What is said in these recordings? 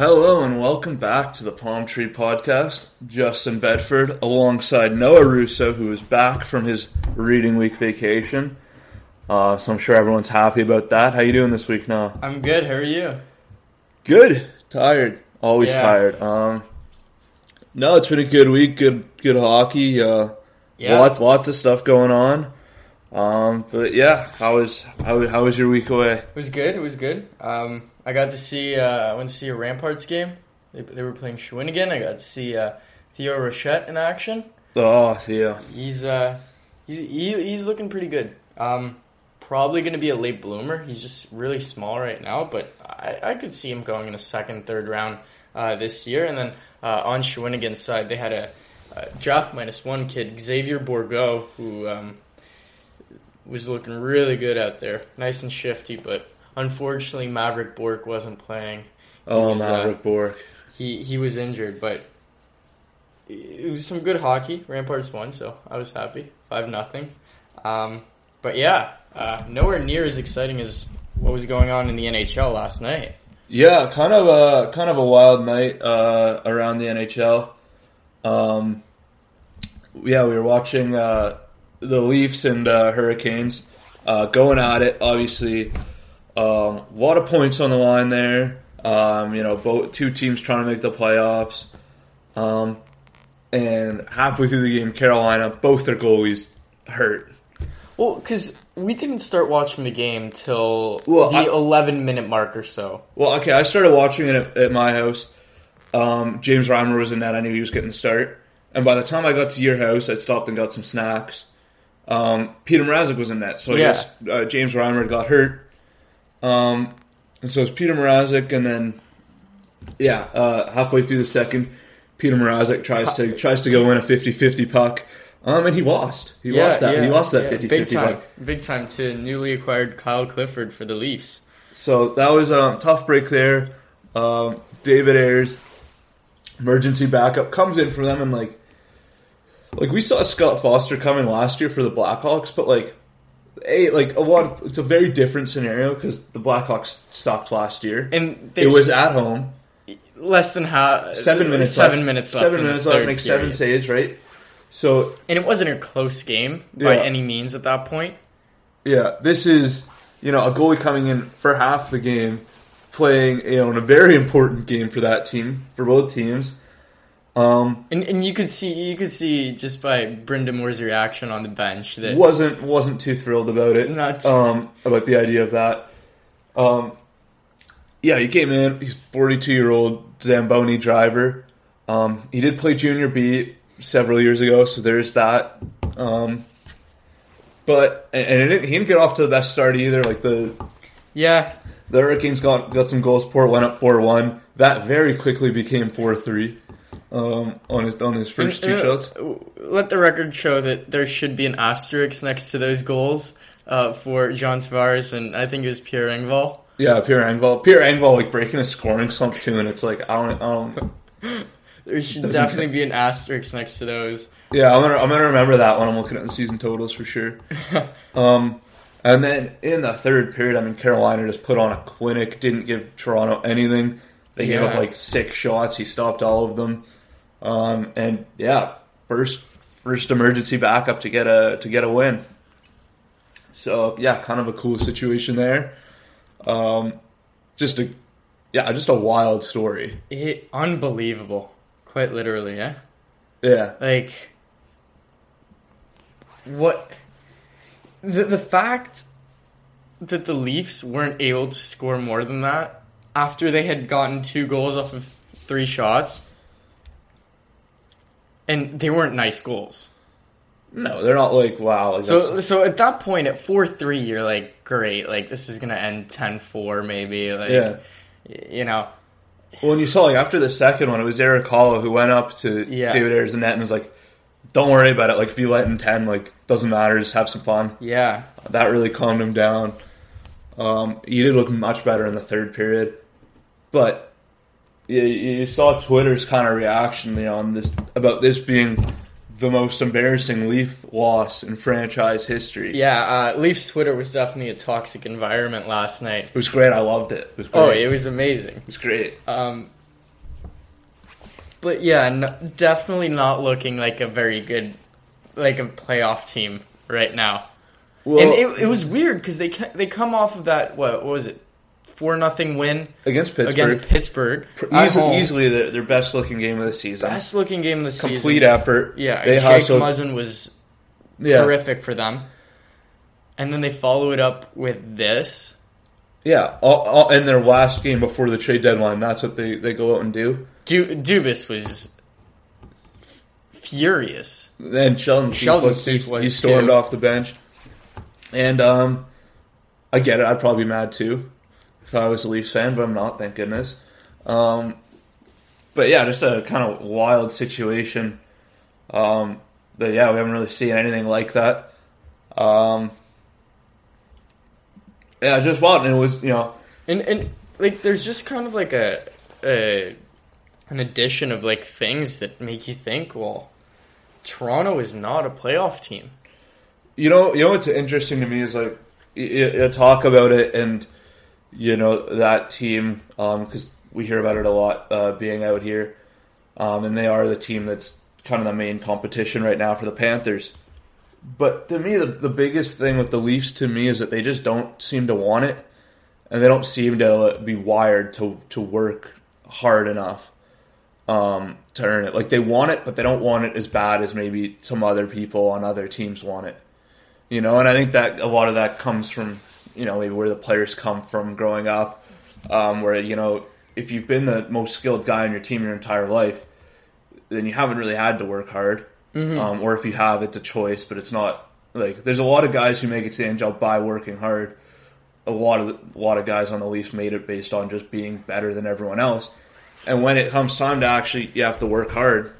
Hello and welcome back to the Palm Tree Podcast. Justin Bedford alongside Noah Russo, who is back from his reading week vacation. Uh, so I'm sure everyone's happy about that. How you doing this week, Noah? I'm good. How are you? Good. Tired. Always Yeah. tired. Um, no, it's been a good week. Good, good hockey. Uh, Yeah. Lots, lots of stuff going on. Um, but yeah, how was how how was your week away? It was good. It was good. Um, I got to see. Uh, I went to see a Ramparts game. They, they were playing Shawinigan. I got to see uh, Theo Rochette in action. Oh, Theo. He's uh, he's he, he's looking pretty good. Um, probably going to be a late bloomer. He's just really small right now, but I, I could see him going in the second, third round uh, this year. And then uh, on Shawinigan's side, they had a, a draft minus one kid, Xavier Bourgault, who um, was looking really good out there, nice and shifty. But unfortunately, Maverick Bourque wasn't playing. Oh, was, uh, Maverick Bourque. He he was injured, but it was some good hockey. Ramparts won, so I was happy. Five nothing. Um, but yeah, uh, nowhere near as exciting as what was going on in the NHL last night. Yeah, kind of a kind of a wild night uh, around the NHL. Um, yeah, we were watching uh, the Leafs and uh, Hurricanes uh, going at it. Obviously, um, a lot of points on the line there. Um, you know, both two teams trying to make the playoffs. Um, and halfway through the game, Carolina, both their goalies hurt. Well, because we didn't start watching the game till Well, the I- 11 minute mark or so. Well, okay, I started watching it at, at my house. Um, James Reimer was in that. I knew he was getting the start. And by the time I got to your house, I'd stopped and got some snacks. Um, Peter Mrazek was in that. so I Yeah. guess uh, James Reimer got hurt. Um, and so it's Peter Mrazek, and then yeah, uh, halfway through the second, Peter Mrazek tries to tries to go in a 50-50 puck, um, and he lost. He lost that. he lost that yeah, 50-50 big time, puck. big time to newly acquired Kyle Clifford for the Leafs. So that was a tough break there. Um, David Ayres, emergency backup, comes in for them and like, like we saw Scott Foster coming last year for the Blackhawks, but like, a like a lot. It's a very different scenario because the Blackhawks sucked last year. And they, it was at home. less than half Seven minutes. seven left. minutes left. Seven minutes left. Make seven saves. Right. So And it wasn't a close game by Yeah. any means at that point. Yeah, this is you know a goalie coming in for half the game, playing you know in a very important game for that team for both teams. Um, And and you could see you could see just by Brind'Amour's reaction on the bench that wasn't wasn't too thrilled about it. Not- um, about the idea of that. Um, yeah, he came in. He's forty two year old Zamboni driver. Um, he did play junior B several years ago, so there's that. Um, but and, and it didn't, he didn't get off to the best start either. Like the yeah The Hurricanes got got some goal support, went up four one. That very quickly became four three um, on his on his first two And, uh, shots. Let the record show that there should be an asterisk next to those goals uh, for John Tavares and I think it was Pierre Engvall. Yeah, Pierre Engvall. Pierre Engvall like breaking a scoring slump too, and it's like I don't, I don't. There should Doesn't- definitely be an asterisk next to those. Yeah, I'm gonna I'm gonna remember that when I'm looking at the season totals for sure. um, and then in the third period, I mean Carolina just put on a clinic, didn't give Toronto anything. They gave up like six shots. He stopped all of them. Um, and yeah, first first emergency backup to get a to get a win. So yeah, kind of a cool situation there. Um, just a yeah, just a wild story. It, unbelievable, quite literally. Yeah, Yeah, like what the the fact that the Leafs weren't able to score more than that after they had gotten two goals off of three shots, and they weren't nice goals. no, they're not like wow. Like So that's- so at that point at four three, you're like, great, like this is gonna end 10-4 maybe, like Yeah. you know. Well, and you saw like after the second one, it was Erik Haula who went up to Yeah. David net and was like, "Don't worry about it. Like if you let in ten, like doesn't matter. Just have some fun." Yeah. That really calmed him down. Um, he did look much better in the third period, but you, you saw Twitter's kind of reaction you know, on this about this being the most embarrassing Leaf loss in franchise history. Yeah, uh, Leafs Twitter was definitely a toxic environment last night. It was great. I loved it. It was great. Oh, it was amazing. It was great. Um, but yeah, no, definitely not looking like a very good, like a playoff team right now. Well, and it, it was weird because they they come off of that what, what was it four nothing win against Pittsburgh, against Pittsburgh easily, easily their, their best looking game of the season. best looking game of the season. Complete effort. Yeah, they Jake hustled. Muzzin was Yeah, terrific for them, and then they follow it up with this. yeah. All, all, in their last game before the trade deadline, that's what they, they go out and do. Du- Dubas was furious. And Sheldon, Sheldon was, Keefe was he stormed too. off the bench, and um, I get it. I'd probably be mad too if I was a Leafs fan, but I'm not. Thank goodness. Um, but yeah, just a kind of wild situation. Um, but yeah, we haven't really seen anything like that. Um, yeah, just wild, and it was you know And and like there's just kind of like a, a an addition of like things that make you think, well, Toronto is not a playoff team. You know, you know what's interesting to me is like you, you talk about it, and you know that team because we hear about it a lot uh, being out here, um, and they are the team that's kind of the main competition right now for the Panthers. But to me, the, the biggest thing with the Leafs to me is that they just don't seem to want it, and they don't seem to be wired to to work hard enough um, to earn it. Like they want it, but they don't want it as bad as maybe some other people on other teams want it. You know, and I think that a lot of that comes from you know maybe where the players come from growing up, um, where you know if you've been the most skilled guy on your team your entire life, then you haven't really had to work hard. Um, or if you have, it's a choice, but it's not like there's a lot of guys who make it to the NHL by working hard. A lot of a lot of guys on the Leafs made it based on just being better than everyone else. And when it comes time to actually, you have to work hard.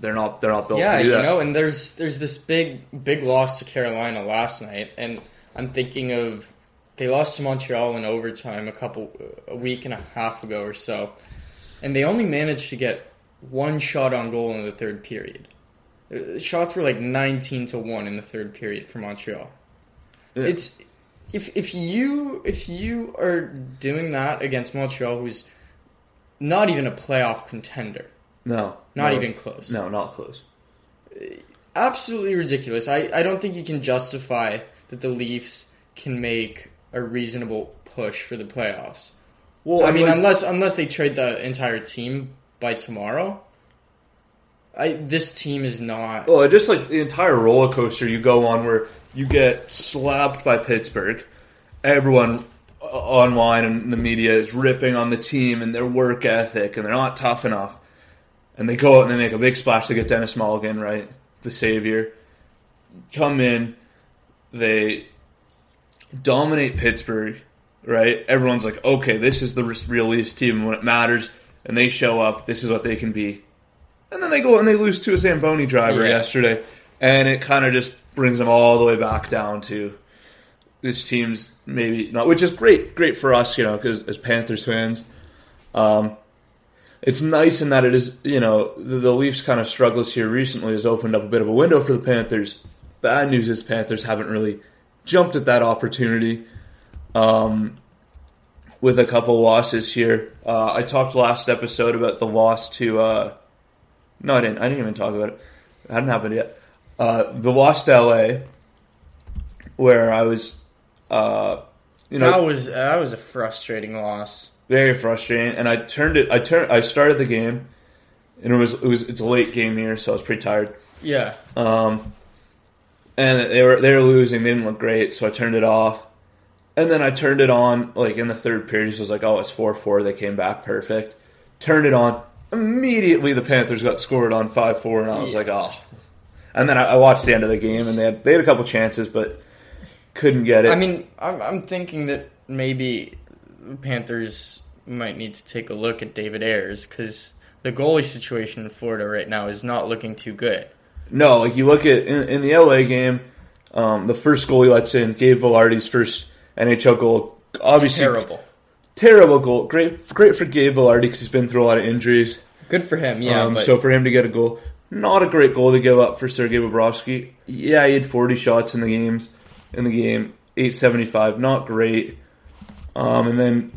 They're not. They're not built yeah, to do you know, and there's there's this big big loss to Carolina last night, and I'm thinking of they lost to Montreal in overtime a couple a week and a half ago or so, and they only managed to get one shot on goal in the third period. Uh, Shots were like 19 to one in the third period for Montreal. Yeah. It's if if you if you are doing that against Montreal, who's not even a playoff contender, no, not no. even close No, not close. absolutely ridiculous. I, I don't think you can justify that the Leafs can make a reasonable push for the playoffs. Well, I mean, like- unless unless they trade the entire team by tomorrow, I this team is not. Well, just like the entire roller coaster you go on where you get slapped by Pittsburgh, everyone uh, online and the media is ripping on the team and their work ethic and they're not tough enough. And they go out and they make a big splash to get Denis Malgin, right? The savior. Come in, they dominate Pittsburgh, right? Everyone's like, okay, this is the real Leafs team when it matters, and they show up, this is what they can be. And then they go and they lose to a Zamboni driver Yeah. yesterday, and it kind of just brings them all the way back down to this team's maybe not, which is great, great for us, you know, because as Panthers fans, um, it's nice in that it is, you know, the, the Leafs kind of struggles here recently has opened up a bit of a window for the Panthers. Bad news is Panthers haven't really jumped at that opportunity. Um, with a couple losses here, uh, I talked last episode about the loss to. Uh, no, I didn't. I didn't even talk about it. It hadn't happened yet. Uh, the loss to LA, where I was, uh, you know, that was that was a frustrating loss. very frustrating. And I turned it. I turned. I started the game, and it was it was it's a late game here, so I was pretty tired. Yeah, Um, and they were they were losing. They didn't look great, so I turned it off. And then I turned it on like in the third period. So I was like, "Oh, it's four four. They came back perfect." Turned it on. Immediately, the Panthers got scored on five four, and I was Yeah. like, "Oh." And then I, I watched the end of the game, and they had they had a couple chances, but couldn't get it. I mean, I'm I'm thinking that maybe the Panthers might need to take a look at David Ayres because the goalie situation in Florida right now is not looking too good. No, like you look at in, in the LA game, um, the first goal he lets in, Gabe Vilardi's first NHL goal, obviously Terrible. terrible goal. Great, great for Gabe Vilardi because he's been through a lot of injuries. Good for him, yeah. um, but so for him to get a goal, not a great goal to give up for Sergei Bobrovsky. Yeah, he had 40 shots in the games in the game, 875, not great. Um, and then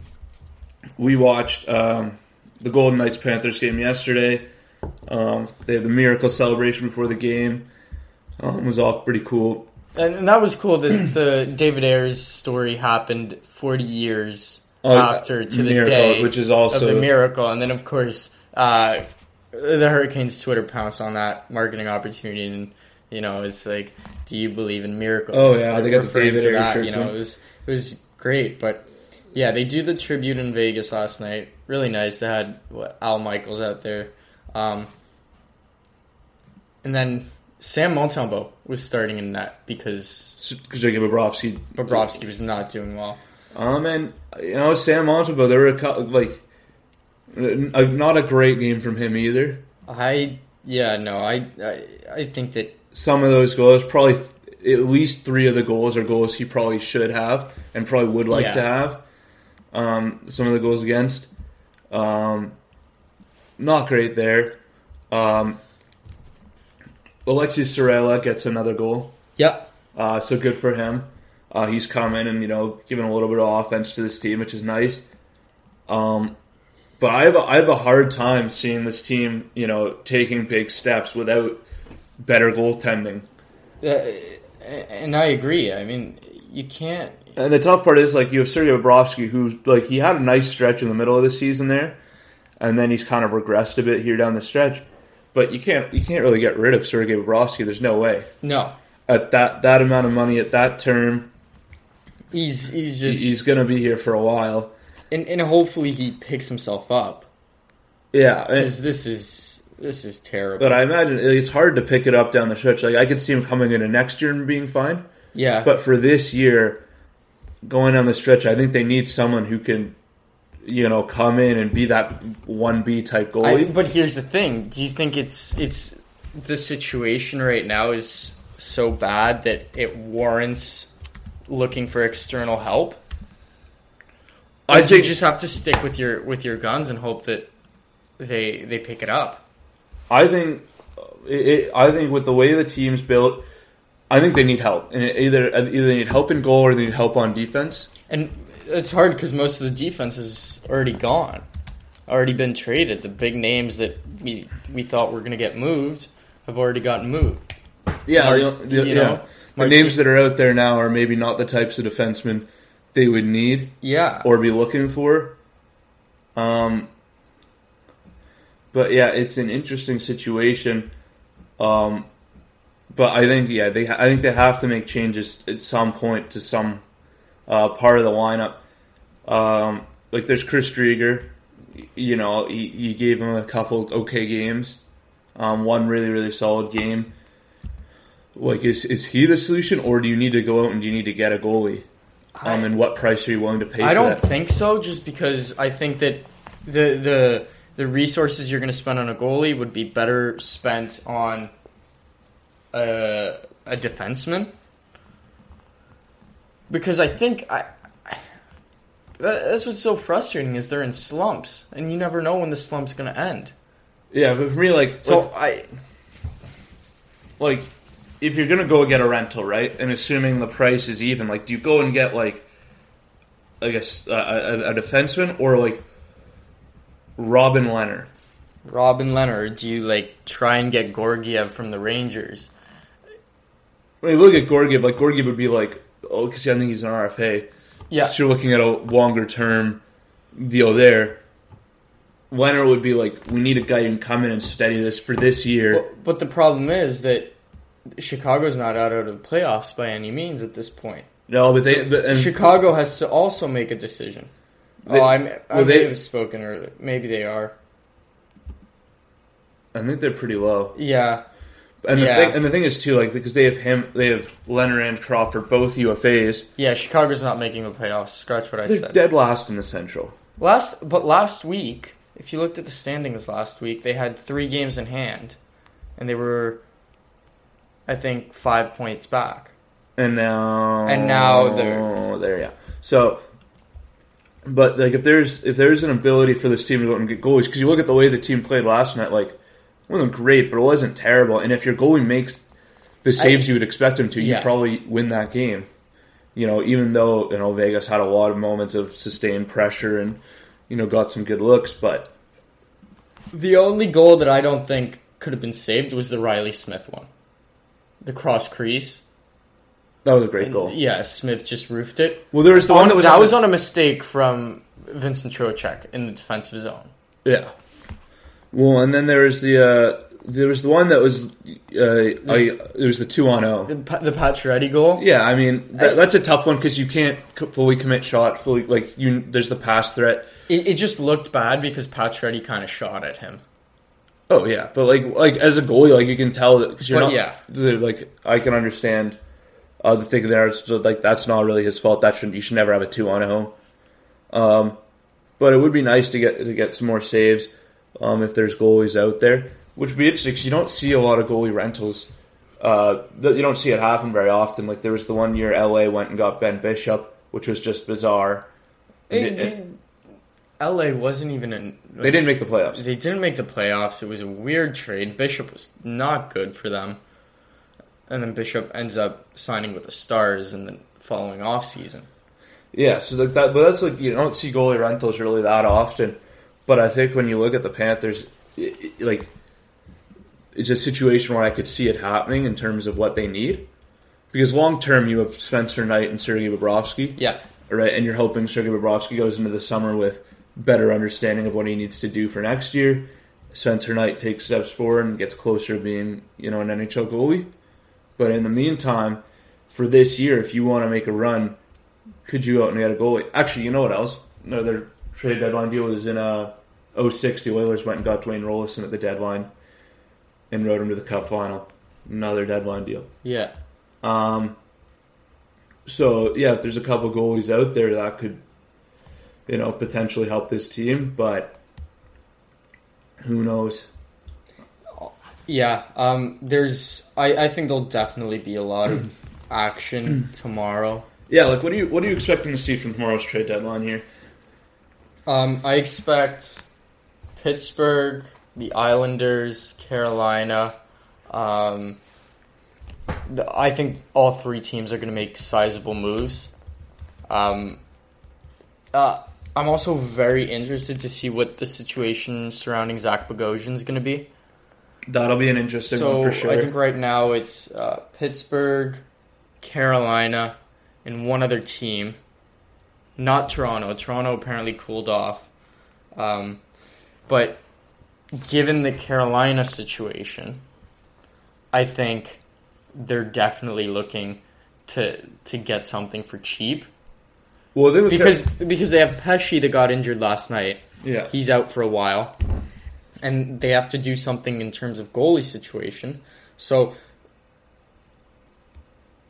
we watched um, the Golden Knights Panthers game yesterday. Um, they had the miracle celebration before the game. Um, it was all pretty cool. and, and that was cool that the David Ayres story happened 40 years Oh, after to the miracle, day which is also of the miracle, and then of course uh, the Hurricanes Twitter pounced on that marketing opportunity, and you know it's like, do you believe in miracles? Oh, yeah, they got the David to that, You know, too. it was it was great, but yeah, they do the tribute in Vegas last night. Really nice. They had what, Al Michaels out there, um, and then Sam Montembeault was starting in net because because Sergei Bobrovsky. Bobrovsky was not doing well. Um, and you know Sam Montembeault, there were a couple like not a great game from him either. I yeah no I I, I think that Some of those goals, probably at least three of the goals are goals he probably should have and probably would like Yeah. to have. Um, some of the goals against, um, not great there. Um, Aleksi Saarela gets another goal. yep Uh, so good for him. Uh, he's coming and you know giving a little bit of offense to this team, which is nice. Um, but I have a, I have a hard time seeing this team you know taking big steps without better goaltending. uh, and I agree. I mean you can't And the tough part is like you have Sergei Bobrovsky, who like he had a nice stretch in the middle of the season there, and then he's kind of regressed a bit here down the stretch. But you can't you can't really get rid of Sergei Bobrovsky. There's no way no at that that amount of money at that term. he's he's just He's gonna be here for a while. and and hopefully he picks himself up Yeah, because this is this is terrible. But I imagine it's hard to pick it up down the stretch. Like I could see him coming into next year and being fine. yeah, But for this year, going down the stretch, I think they need someone who can, you know, come in and be that one B type I, goalie. but here's the thing: Do you think it's it's the situation right now is so bad that it warrants looking for external help? I Or do think you just have to stick with your with your guns and hope that they they pick it up. I think it, I think with the way the team's built, I think they need help, and either either they need help in goal or they need help on defense. And it's hard because most of the defense is already gone, already been traded. The big names that we we thought were going to get moved have already gotten moved. Yeah, Mar- the, the- you yeah. know, the names that are out there now are maybe not the types of defensemen they would need. Yeah, or be looking for. Um, but yeah, it's an interesting situation. Um, but I think yeah, they I think they have to make changes at some point to some uh, part of the lineup. Um, like there's Chris Driedger, you know, he, he gave him a couple okay games, um, one really really solid game. Like is is he the solution, or do you need to go out and do you need to get a goalie? Um, and what price are you willing to pay? I for don't that? think so. Just because I think that the the the resources you're going to spend on a goalie would be better spent on a a defenseman. Because I think I. That's what's so frustrating is they're in slumps, and you never know when the slump's going to end. Yeah, but for me, like, So like, I, like, if you're gonna go get a rental, right, and assuming the price is even, like, do you go and get like, I guess, a, a, a defenseman or like Robin Lehner? Robin Lehner, do you like try and get Georgiev from the Rangers? When you look at Georgiev, like Georgiev would be like, oh, because I think he's an RFA. Yeah, So you're looking at a longer term deal there. Lehner would be like, we need a guy who can come in and steady this for this year. But, but the problem is that Chicago's not out of the playoffs by any means at this point. no, but they, but, and Chicago has to also make a decision. They- oh, I'm, I well, may they- have spoken earlier. Maybe they are. I think they're pretty low. Yeah, And the Yeah. thing, and the thing is too, like because they have him, they have Lehner and Crawford, both UFAs. yeah. Chicago's not making the playoffs. Scratch what I They're said. dead last in the Central. Last, but last week, if you looked at the standings last week, they had three games in hand, and they were, I think, five points back. And now, And now they're- there. Yeah. So, But like if there's if there's an ability for this team to go and get goalies, because you look at the way the team played last night, like wasn't great, but it wasn't terrible. And if your goalie makes the saves you would expect him to, you probably win that game. You know, even though you know Vegas had a lot of moments of sustained pressure and you know got some good looks, but The only goal that I don't think could have been saved was the Reilly Smith one. The cross crease. that was a great goal. Yeah, Smith just roofed it. Well, there was the On- one that was that on was the- on a mistake from Vincent Trocheck in the defensive zone. Yeah. Well, and then there was the uh, there was the one that was uh, I, there was the two on The, zero. Pa- the Pacioretty goal. Yeah, I mean that, I- that's a tough one because you can't fully commit shot. Fully like you, there's the pass threat. It, it just looked bad because Pacioretty kind of shot at him. Oh yeah, but like like as a goalie, like you can tell that because you're But not. yeah. like I can understand uh, the thing there. It's like that's not really his fault. That should you should never have a two on home. Um, but it would be nice to get to get some more saves um, if there's goalies out there, which would be interesting because you don't see a lot of goalie rentals. Uh, you don't see it happen very often. Like there was the one year LA went and got Ben Bishop, which was just bizarre. And It- it- it- LA wasn't even in. they didn't make the playoffs. They didn't make the playoffs. It was a weird trade. Bishop was not good for them. And then Bishop ends up signing with the Stars in the following off season. Yeah, so like that, but that's like you don't see goalie rentals really that often. But I think when you look at the Panthers, i i- like it's a situation where I could see it happening in terms of what they need. Because long term, you have Spencer Knight and Sergei Bobrovsky, Yeah. right? And you're hoping Sergei Bobrovsky goes into the summer with better understanding of what he needs to do for next year. Spencer Knight takes steps forward and gets closer to being, you know, an NHL goalie. But in the meantime, for this year, if you want to make a run, could you go out and get a goalie? Actually, you know what else? Another trade deadline deal was in uh, 06. The Oilers went and got Dwayne Roloson at the deadline and rode him to the Cup final. Another deadline deal. Yeah. Um, so yeah, if there's a couple goalies out there that could, you know, potentially help this team, but who knows? Yeah. Um, there's. I, I think there'll definitely be a lot of action tomorrow. Yeah, like what are you what are you expecting to see from tomorrow's trade deadline here? Um, I expect Pittsburgh, the Islanders, Carolina. Um, the, I think all three teams are going to make sizable moves. Um, uh, I'm also very interested to see what the situation surrounding Zach Bogosian is going to be. That'll be an interesting So one for sure. I think right now it's uh, Pittsburgh, Carolina, and one other team. Not Toronto. Toronto apparently cooled off. Um, but given the Carolina situation, I think they're definitely looking to to get something for cheap well, they because because they have Pesce that got injured last night. yeah, He's out for a while, and they have to do something in terms of goalie situation. So,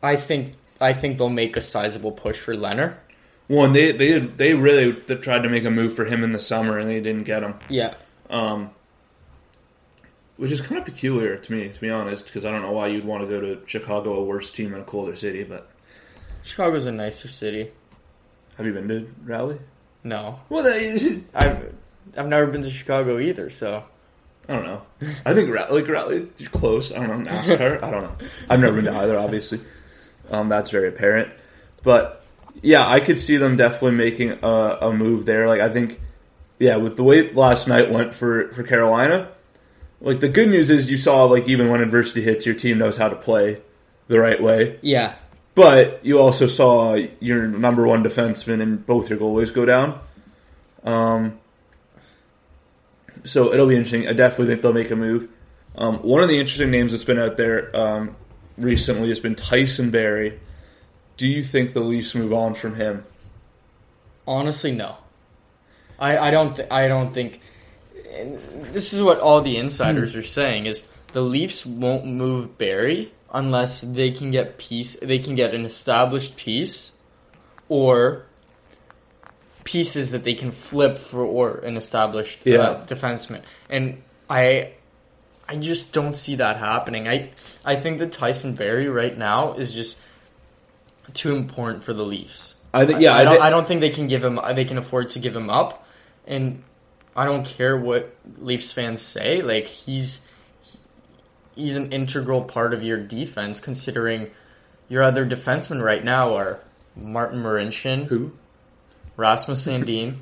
I think I think they'll make a sizable push for Lehner. One they they they really they tried to make a move for him in the summer and they didn't get him. Yeah, Um, which is kind of peculiar to me, to be honest, because I don't know why you'd want to go to Chicago, a worse team in a colder city. But Chicago's a nicer city. have you been to Raleigh? No, Well, they, I've I've never been to Chicago either. So I don't know. I think Ra- like Raleigh, close. I don't know NASCAR. I don't know. I've never been to either. Obviously, um, that's very apparent. But yeah, I could see them definitely making a, a move there. Like I think, yeah, with the way last night went for for Carolina, like the good news is you saw like even when adversity hits, your team knows how to play the right way. yeah, But you also saw your number one defenseman and both your goalies go down. Um, so it'll be interesting. I definitely think they'll make a move. Um, one of the interesting names that's been out there um, recently has been Tyson Barrie. Do you think the Leafs move on from him? honestly, no. I I don't th- I don't think. and This is what all the insiders are saying is the Leafs won't move Barrie unless they can get piece they can get an established piece or pieces that they can flip for or an established Yeah. uh, defenseman. And I I just don't see that happening. I I think that Tyson Barrie right now is just too important for the Leafs. I think yeah, I, don't. thi- I don't think they can give him. They can afford to give him up, and I don't care what Leafs fans say. Like he's he's an integral part of your defense. Considering your other defensemen right now are Martin Marincin, who Rasmus Sandin,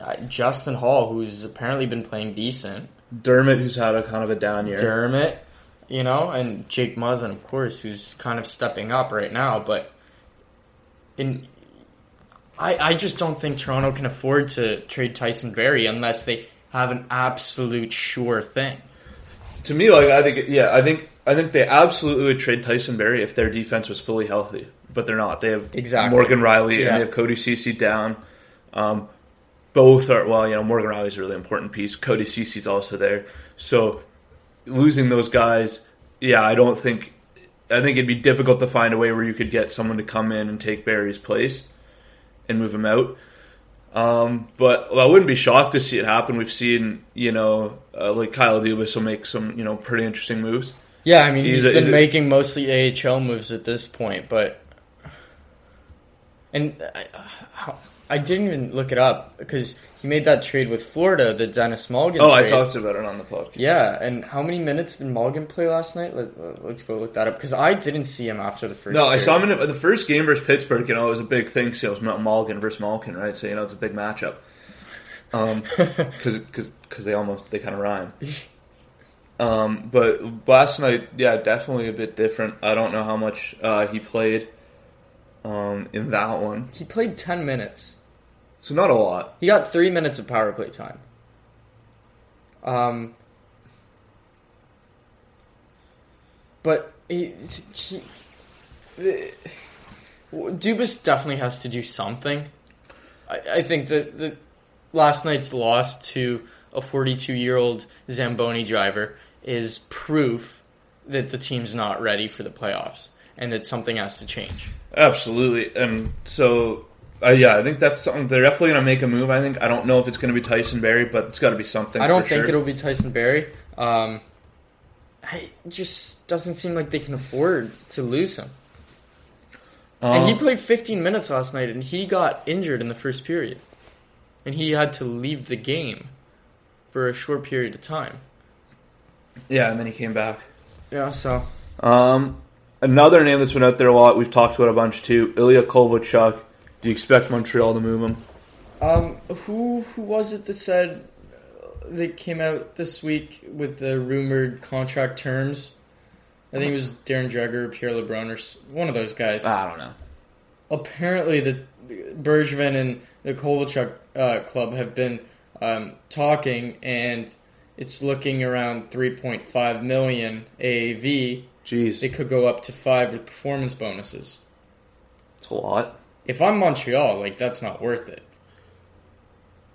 uh, Justin Holl, who's apparently been playing decent, Dermott, who's had a kind of a down year. Dermott, you know, and Jake Muzzin, of course, who's kind of stepping up right now. But in, I I just don't think Toronto can afford to trade Tyson Barrie unless they have an absolute sure thing. To me, like I think, yeah, I think I think they absolutely would trade Tyson Barrie if their defense was fully healthy, but they're not. They have Exactly. Morgan Rielly Yeah. and they have Cody Ceci down. Um, both are well, you know, Morgan Rielly's a really important piece. Cody Ceci's also there, so losing those guys, yeah, I don't think. I think it'd be difficult to find a way where you could get someone to come in and take Barrie's place and move him out. Um, but well, I wouldn't be shocked to see it happen. We've seen, you know, uh, like Kyle Dubas will make some, you know, pretty interesting moves. Yeah, I mean He's he's been a- making mostly AHL moves at this point, but and I, I didn't even look it up because he made that trade with Florida, the Denis Malgin. Oh, I talked about it on the podcast. Yeah, and how many minutes did Malgin play last night? Let, us go look that up because I didn't see him after the first. No, I saw him in the, the first game versus Pittsburgh. You know, it was a big thing. So it was Malgin versus Malkin, right? So you know, it's a big matchup. Um, because because they almost they kind of rhyme. Um, but last night, yeah, definitely a bit different. I don't know how much uh, he played um, in that one, He played ten minutes. So not a lot. He got three minutes of power play time. Um, but he, he, the, Dubas definitely has to do something. I, I think that the last night's loss to a 42 year old Zamboni driver is proof that the team's not ready for the playoffs and that something has to change. Absolutely, and so uh, yeah, I think that's something they're definitely going to make a move. I think I don't know if it's going to be Tyson Barrie, but it's got to be something. I don't think sure. it'll be Tyson Barrie. Um, I- it just doesn't seem like they can afford to lose him. and he Um, played 15 minutes last night, and he got injured in the first period, and he had to leave the game for a short period of time. yeah, and then he came back. Yeah, so Um, another name that's been out there a lot. We've talked about a bunch too. Ilya Kovalchuk. Do you expect Montreal to move him? um, who who was it that said uh, that came out this week with the rumored contract terms? I think it was Darren Dreger, Pierre LeBrun, or one of those guys. I don't know. apparently the Bergevin and the Kovalchuk uh, club have been um, talking, and it's looking around 3.5 million AAV. Jeez, It could go up to five with performance bonuses. it's a lot. If I'm Montreal, like that's not worth it.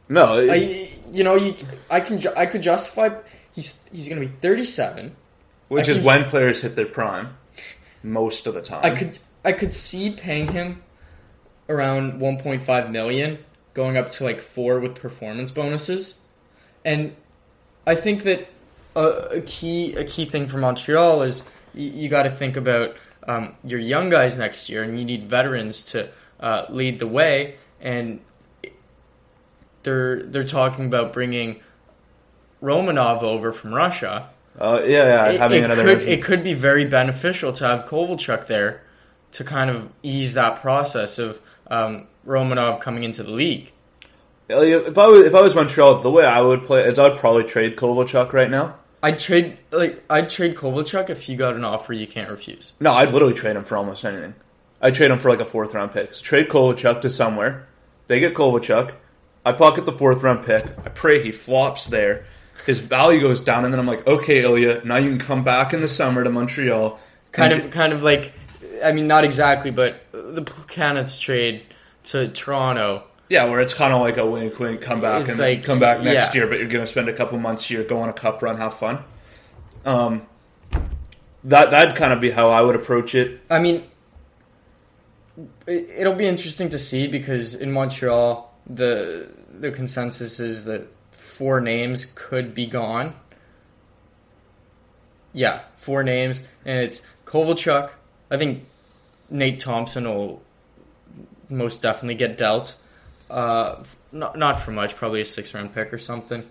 No, it- I, you know, you, I can, I could justify. He's he's going to be 37. which I is can- when players hit their prime, most of the time. I could I could see paying him around 1.5 million, going up to like four with performance bonuses, and I think that a, a key a key thing for Montreal is you, you got to think about um, your young guys next year, and you need veterans to uh, lead the way, and they're they're talking about bringing Romanov over from Russia Uh, yeah, yeah, it, having it another. could it could be very beneficial to have Kovalchuk there to kind of ease that process of um, Romanov coming into the league. If I was if I was Montreal, the way I would play is I'd probably trade Kovalchuk right now. I'd trade like I'd trade Kovalchuk if you got an offer you can't refuse. No, I'd literally trade him for almost anything. I'd trade him for like a fourth round pick. So trade Kovalchuk to somewhere. They get Kovalchuk. I pocket the fourth round pick. I pray he flops there. His value goes down, and then I'm like, okay, Ilya, now you can come back in the summer to Montreal. Kind of kind of like I mean not exactly, but the Plekanec trade to Toronto. Yeah, where it's kind of like a wink, wink, come back It's and like- come back next yeah. year, but you're going to spend a couple months here, go on a cup run, have fun. Um, that that'd kind of be how I would approach it. I mean, it'll be interesting to see because in Montreal, the the consensus is that four names could be gone. Yeah, four names, and it's Kovalchuk. I think Nate Thompson will most definitely get dealt. Uh, not not for much, probably a six round pick or something.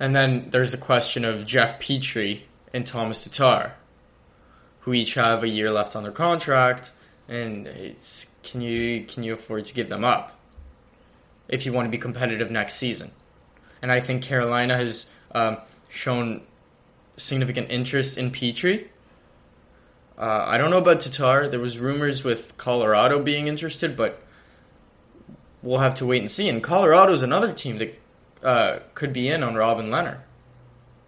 And then there's the question of Jeff Petry and Thomas Tatar, who each have a year left on their contract, and it's can you can you afford to give them up if you want to be competitive next season? And I think Carolina has um, shown significant interest in Petry. Uh, I don't know about Tatar. There was rumors with Colorado being interested, but we'll have to wait and see. And Colorado's another team that uh, could be in on Robin Lehner.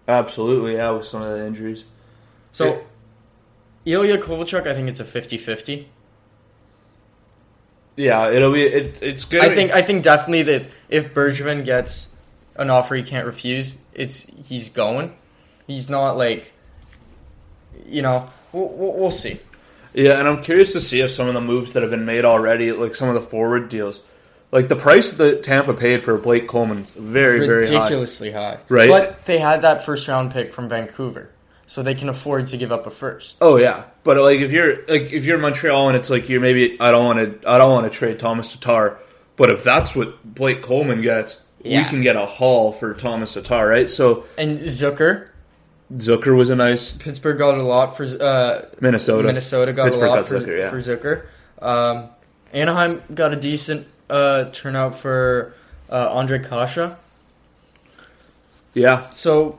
Absolutely, yeah, with some of the injuries. So, Ilya Kovalchuk, I think it's a 50-50. Yeah, it'll be it, it's good. I think I think definitely that if Bergevin gets an offer he can't refuse, it's he's going. He's not like, you know, we'll, we'll, see. Yeah, and I'm curious to see if some of the moves that have been made already, like some of the forward deals, like the price that Tampa paid for Blake Coleman, is very very high. ridiculously high. Right. But they had that first round pick from Vancouver, so they can afford to give up a first. Oh yeah, but like if you're like if you're Montreal and it's like you're maybe I don't want to I don't want to trade Thomas Tatar, but if that's what Blake Coleman gets, Yeah. we can get a haul for Thomas Tatar, right? So And Zucker, Zucker was a nice Pittsburgh got a lot for uh, Minnesota. Minnesota got Pittsburgh a lot got for Zucker, yeah. for Zucker. Um, Anaheim got a decent uh, turnout for uh, Ondrej Kase. Yeah. So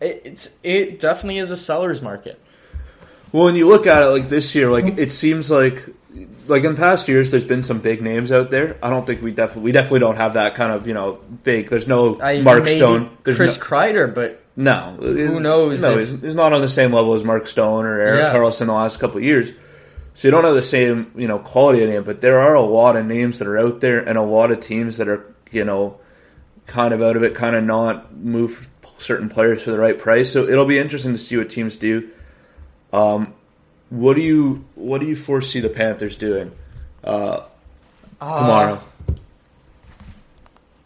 it, it's it definitely is a seller's market. Well, when you look at it like this year, like it seems like like in past years, there's been some big names out there. I don't think we definitely we definitely don't have that kind of you know big. There's no I, Mark Stone. There's Chris no, Kreider, but no. Who knows No, if- he's, he's not on the same level as Mark Stone or Eric Yeah. Carlson the last couple of years. So you don't have the same you know quality of name, but there are a lot of names that are out there and a lot of teams that are you know kind of out of it, kind of not move certain players for the right price. So it'll be interesting to see what teams do. Um, what do you what do you foresee the Panthers doing uh, tomorrow?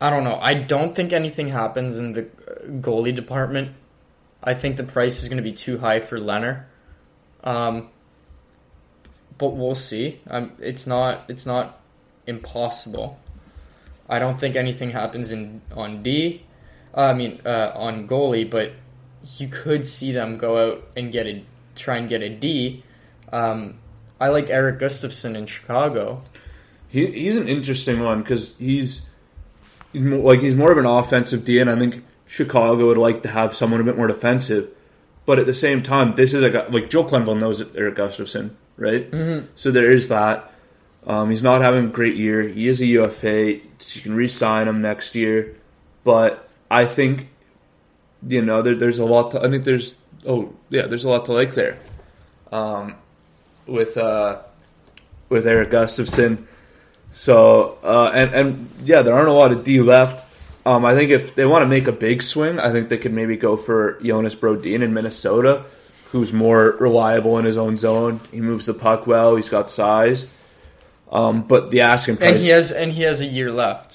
I don't know. I don't think anything happens in the uh, goalie department. I think the price is going to be too high for Lehner. Um, but we'll see. Um, it's not. It's not impossible. I don't think anything happens in on D. Uh, I mean, uh, on goalie, but you could see them go out and get a try and get a D. Um, I like Erik Gustafsson in Chicago. He, he's an interesting one because he's, he's mo- like he's more of an offensive D, and I think Chicago would like to have someone a bit more defensive. But at the same time, this is a guy like Joe Quenneville knows Erik Gustafsson, right? Mm-hmm. So there is that. Um, he's not having a great year. He is a UFA. You can re-sign him next year, but I think you know there, there's a lot. To, I think there's oh yeah, there's a lot to like there. Um, with uh, with Erik Gustafsson. So uh, and and yeah, there aren't a lot of D left. Um, I think if they want to make a big swing, I think they could maybe go for Jonas Brodin in Minnesota, who's more reliable in his own zone. He moves the puck well. He's got size. Um, but the asking price, And he has and he has a year left.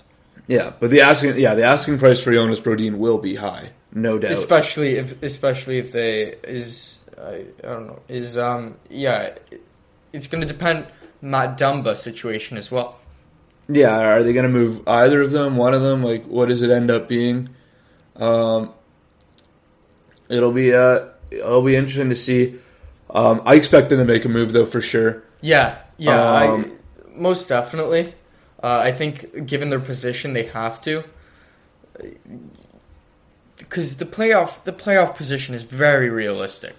Yeah, but the asking, yeah, the asking price for Jonas Brodin will be high, no doubt. especially if especially if they is I, I don't know is um yeah it's going to depend Matt Dumba situation as well. Yeah, are they going to move either of them? One of them? Like, what does it end up being? Um, it'll be uh, it'll be interesting to see. Um, I expect them to make a move though for sure. Yeah, yeah, Um, I, most definitely. Uh, I think given their position, they have to because the playoff the playoff position is very realistic.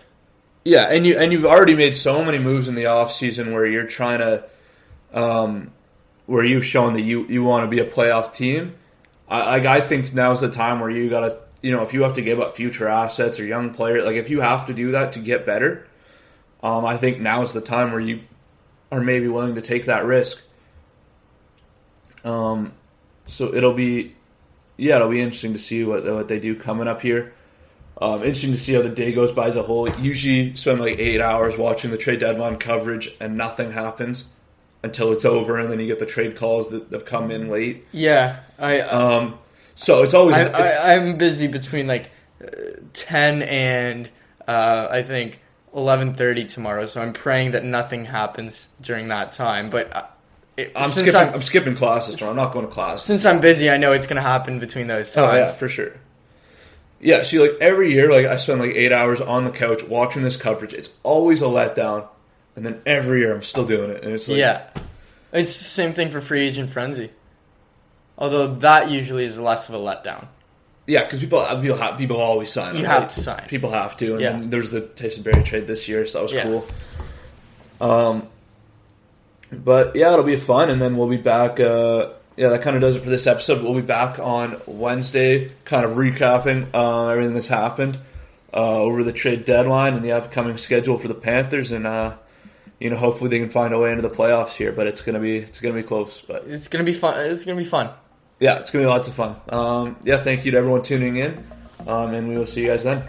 Yeah, and you and you've already made so many moves in the off season where you're trying to, um, where you've shown that you you want to be a playoff team. I like I think now's the time where you gotta you know if you have to give up future assets or young players, like if you have to do that to get better, um, I think now is the time where you are maybe willing to take that risk. Um, so it'll be, yeah, it'll be interesting to see what what they do coming up here. Um, interesting to see how the day goes by as a whole. Usually spend like eight hours watching the trade deadline coverage and nothing happens until it's over, and then you get the trade calls that have come in late. Yeah, I Um, so it's always I, I'm busy between like uh, ten and uh, I think eleven thirty tomorrow. So I'm praying that nothing happens during that time. But uh, I'm since skipping. I'm, I'm, skipping classes, or I'm not going to class. since I'm busy, I know it's gonna happen between those times. Oh yeah, for sure. Yeah, see, like every year, like I spend like eight hours on the couch watching this coverage. It's always a letdown, and then every year I'm still doing it, and it's like, Yeah. It's the same thing for free agent frenzy. Although that usually is less of a letdown. yeah, because people, people, have, people always sign. You them, have to sign. People have to, and Yeah. then there's the Tyson Barrie trade this year, so that was Yeah. cool. Um, but yeah, it'll be fun, and then we'll be back. Uh, yeah, that kind of does it for this episode. We'll be back on Wednesday, kind of recapping uh, everything that's happened uh, over the trade deadline and the upcoming schedule for the Panthers, and uh, you know, hopefully they can find a way into the playoffs here. But it's gonna be it's gonna be close. But It's gonna be fun. It's gonna be fun. yeah, it's gonna be lots of fun. Um, yeah, thank you to everyone tuning in, um, and we will see you guys then.